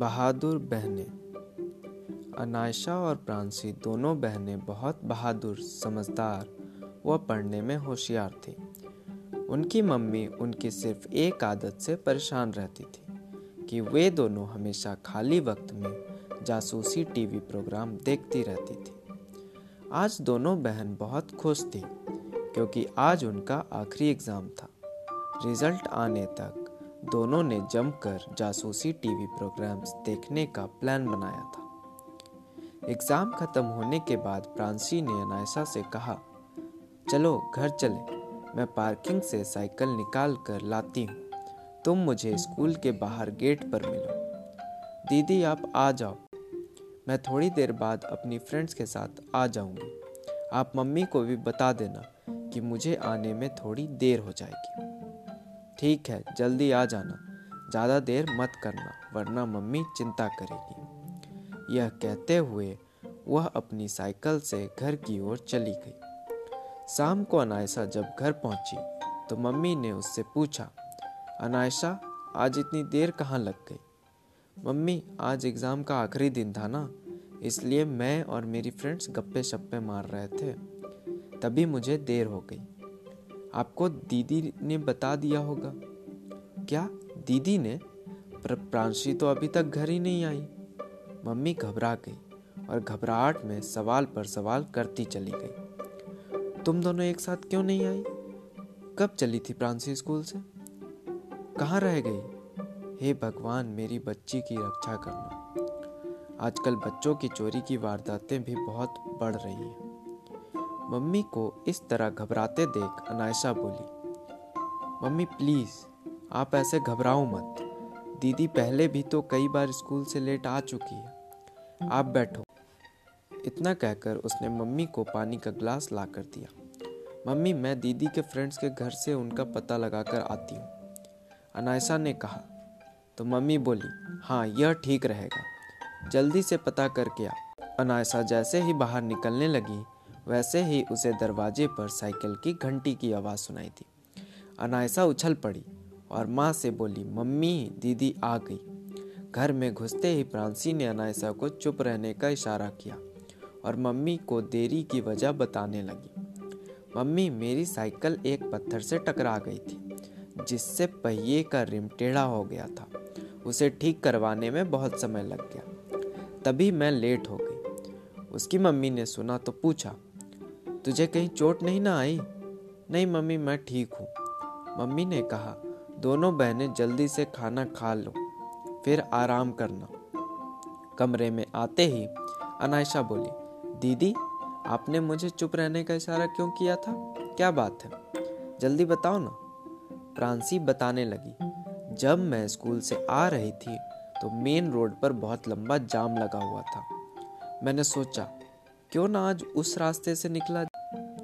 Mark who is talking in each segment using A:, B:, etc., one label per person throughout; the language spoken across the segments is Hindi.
A: बहादुर बहनें। अनायशा और प्रांसी दोनों बहनें बहुत बहादुर, समझदार व पढ़ने में होशियार थी। उनकी मम्मी उनकी सिर्फ़ एक आदत से परेशान रहती थी कि वे दोनों हमेशा खाली वक्त में जासूसी टीवी प्रोग्राम देखती रहती थी। आज दोनों बहन बहुत खुश थी क्योंकि आज उनका आखिरी एग्ज़ाम था। रिज़ल्ट आने तक दोनों ने जमकर जासूसी टीवी प्रोग्राम्स देखने का प्लान बनाया था। एग्ज़ाम ख़त्म होने के बाद प्रांसी ने अनायसा से कहा, चलो, घर चले। मैं पार्किंग से साइकिल निकाल कर लाती हूँ। तुम मुझे स्कूल के बाहर गेट पर मिलो। दीदी, आप आ जाओ। मैं थोड़ी देर बाद अपनी फ्रेंड्स के साथ आ जाऊँगी। आप मम्मी को भी बता देना कि मुझे आने में थोड़ी देर हो जाएगी। ठीक है, जल्दी आ जाना। ज़्यादा देर मत करना, वरना मम्मी चिंता करेगी। यह कहते हुए वह अपनी साइकिल से घर की ओर चली गई। शाम को अनायसा जब घर पहुँची तो मम्मी ने उससे पूछा अनायसा आज इतनी देर कहाँ लग गई? मम्मी, आज एग्ज़ाम का आखिरी दिन था ना, इसलिए मैं और मेरी फ्रेंड्स गप्पे शप्पे मार रहे थे। तभी मुझे देर हो गई। आपको दीदी ने बता दिया होगा। क्या? दीदी ने? पर प्रांशी तो अभी तक घर ही नहीं आई। मम्मी घबरा गई और घबराहट में सवाल पर सवाल करती चली गई। तुम दोनों एक साथ क्यों नहीं आई? कब चली थी प्रांसी स्कूल से? कहाँ रह गई? हे भगवान, मेरी बच्ची की रक्षा करना। आजकल बच्चों की चोरी की वारदातें भी बहुत बढ़ रही हैं। मम्मी को इस तरह घबराते देख अनायशा बोली, मम्मी, प्लीज़, आप ऐसे घबराओ मत। दीदी पहले भी तो कई बार स्कूल से लेट आ चुकी है। आप बैठो। इतना कहकर उसने मम्मी को पानी का ग्लास ला कर दिया। मम्मी, मैं दीदी के फ्रेंड्स के घर से उनका पता लगा कर आती हूँ। अनायसा ने कहा। तो मम्मी बोली हाँ यह ठीक रहेगा। जल्दी से पता करके आ। अनायसा जैसे ही बाहर निकलने लगी वैसे ही उसे दरवाजे पर साइकिल की घंटी की आवाज़ सुनाई थी अनायसा उछल पड़ी और माँ से बोली, मम्मी, दीदी आ गई। घर में घुसते ही प्रांसी ने अनायसा को चुप रहने का इशारा किया और मम्मी को देरी की वजह बताने लगी। मम्मी, मेरी साइकिल एक पत्थर से टकरा गई थी, जिससे पहिए का रिम टेढ़ा हो गया था। उसे ठीक करवाने में बहुत समय लग गया। तभी मैं लेट हो गई। उसकी मम्मी ने सुना तो पूछा तुझे कहीं चोट नहीं ना आई? नहीं, मम्मी, मैं ठीक हूँ। मम्मी ने कहा, दोनों बहनें जल्दी से खाना खा लो, फिर आराम करना। कमरे में आते ही अनायशा बोली, दीदी, आपने मुझे चुप रहने का इशारा क्यों किया था? क्या बात है? जल्दी बताओ ना। प्रांसी बताने लगी, जब मैं स्कूल से आ रही थी तो मेन रोड पर बहुत लंबा जाम लगा हुआ था। मैंने सोचा, क्यों ना आज उस रास्ते से निकला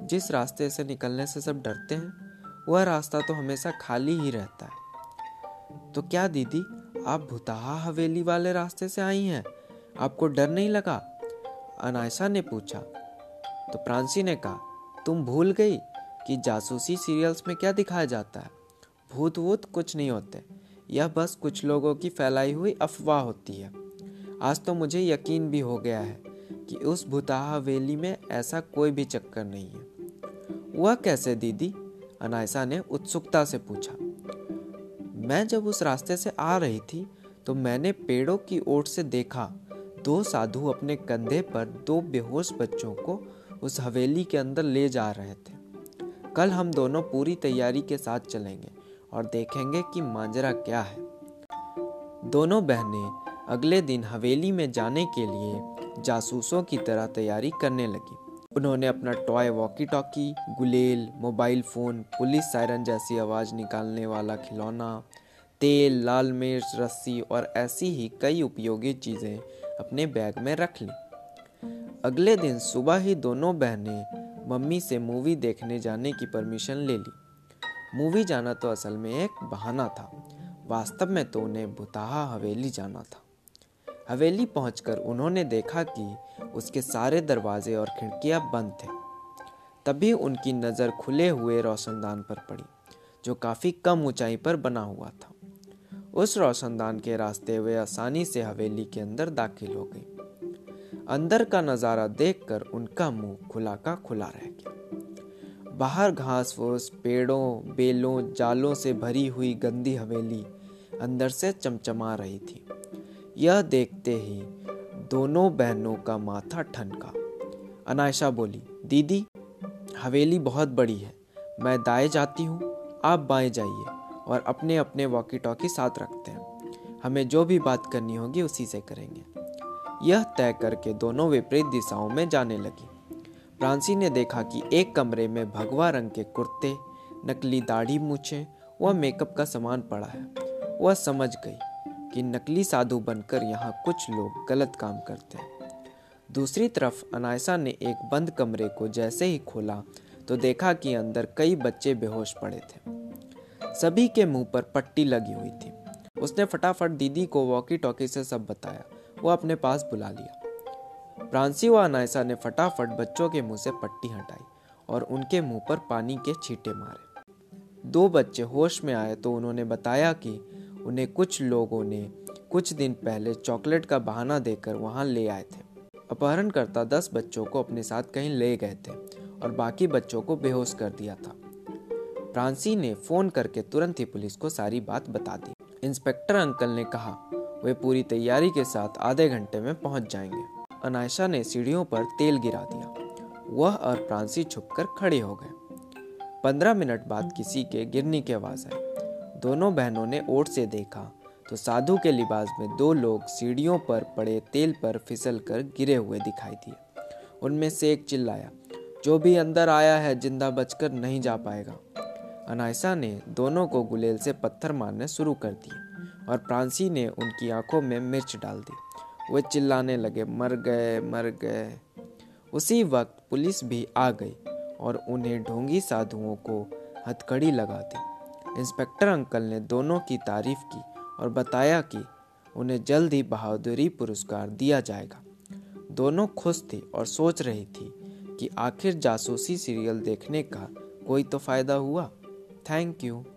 A: जिस रास्ते से निकलने से सब डरते हैं, वह रास्ता तो हमेशा खाली ही रहता है। तो क्या दीदी, आप भुताहा हवेली वाले रास्ते से आई हैं? आपको डर नहीं लगा? अनायसा ने पूछा। तो प्रांसी ने कहा, तुम भूल गई कि जासूसी सीरियल्स में क्या दिखाया जाता है? भूत वूत कुछ नहीं होते। यह बस कुछ लोगों की फैलाई हुई अफवाह होती है। आज तो मुझे यकीन भी हो गया है कि उस भुताहा हवेली में ऐसा कोई भी चक्कर नहीं है। वह कैसे दीदी? अनायसा ने उत्सुकता से पूछा। मैं जब उस रास्ते से आ रही थी तो मैंने पेड़ों की ओर से देखा। दो साधु अपने कंधे पर दो बेहोश बच्चों को उस हवेली के अंदर ले जा रहे थे। कल हम दोनों पूरी तैयारी के साथ चलेंगे और देखेंगे कि मांजरा क्या है। दोनों बहनें अगले दिन हवेली में जाने के लिए जासूसों की तरह तैयारी करने लगी। उन्होंने अपना टॉय वॉकी टॉकी गुलेल, मोबाइल फ़ोन, पुलिस सायरन जैसी आवाज़ निकालने वाला खिलौना, तेल, लाल मिर्च, रस्सी और ऐसी ही कई उपयोगी चीज़ें अपने बैग में रख ली। अगले दिन सुबह ही दोनों बहनें मम्मी से मूवी देखने जाने की परमिशन ले ली। मूवी जाना तो असल में एक बहाना था, वास्तव में तो उन्हें बुताहा हवेली जाना था। हवेली पहुंचकर उन्होंने देखा कि उसके सारे दरवाजे और खिड़कियाँ बंद थे। तभी उनकी नज़र खुले हुए रोशनदान पर पड़ी, जो काफ़ी कम ऊंचाई पर बना हुआ था। उस रोशनदान के रास्ते वे आसानी से हवेली के अंदर दाखिल हो गई। अंदर का नज़ारा देखकर उनका मुँह खुला का खुला रह गया। बाहर घास फूस, पेड़ों, बेलों, जालों से भरी हुई गंदी हवेली अंदर से चमचमा रही थी। यह देखते ही दोनों बहनों का माथा ठनका। अनायशा बोली, दीदी, हवेली बहुत बड़ी है। मैं दाएँ जाती हूँ, आप बाएँ जाइए और अपने अपने वॉकी टॉकी साथ रखते हैं। हमें जो भी बात करनी होगी उसी से करेंगे। यह तय करके दोनों विपरीत दिशाओं में जाने लगी। प्रांसी ने देखा कि एक कमरे में भगवा रंग के कुर्ते, नकली दाढ़ी मूछे व मेकअप का सामान पड़ा है। वह समझ गई कि नकली साधु बनकर यहाँ कुछ लोग गलत काम करते हैं। दूसरी तरफ़, अनायसा ने एक बंद कमरे को जैसे ही खोला तो देखा कि अंदर कई बच्चे बेहोश पड़े थे। सभी के मुँह पर पट्टी लगी हुई थी। उसने फटाफट दीदी को वॉकी टॉकी से सब बताया। वो अपने पास बुला लिया। प्रांसी व अनायसा ने फटाफट बच्चों के मुँह से पट्टी हटाई और उनके मुँह पर पानी के छींटे मारे। दो बच्चे होश में आए तो उन्होंने बताया कि उन्हें कुछ लोगों ने कुछ दिन पहले चॉकलेट का बहाना देकर वहाँ ले आए थे। अपहरणकर्ता दस बच्चों को अपने साथ कहीं ले गए थे और बाकी बच्चों को बेहोश कर दिया था। फ्रांसी ने फ़ोन करके तुरंत ही पुलिस को सारी बात बता दी। इंस्पेक्टर अंकल ने कहा, वे पूरी तैयारी के साथ आधे घंटे में पहुँच जाएँगे। अनायशा ने सीढ़ियों पर तेल गिरा दिया। वह और फ्रांसी छुपकर खड़े हो गए। पंद्रह मिनट बाद किसी के गिरने की आवाज़ आई। दोनों बहनों ने ओट से देखा तो साधु के लिबास में दो लोग सीढ़ियों पर पड़े तेल पर फिसल कर गिरे हुए दिखाई दिए। उनमें से एक चिल्लाया, जो भी अंदर आया है, ज़िंदा बचकर नहीं जा पाएगा। अनायसा ने दोनों को गुलेल से पत्थर मारने शुरू कर दिए और प्रांसी ने उनकी आँखों में मिर्च डाल दी। वे चिल्लाने लगे, मर गए मर गए। उसी वक्त पुलिस भी आ गई और उन्हें ढोंगी साधुओं को हथकड़ी लगा दी। इंस्पेक्टर अंकल ने दोनों की तारीफ़ की और बताया कि उन्हें जल्द ही बहादुरी पुरस्कार दिया जाएगा दोनों खुश थे और सोच रही थी कि आखिर जासूसी सीरियल देखने का कोई तो फ़ायदा हुआ थैंक you.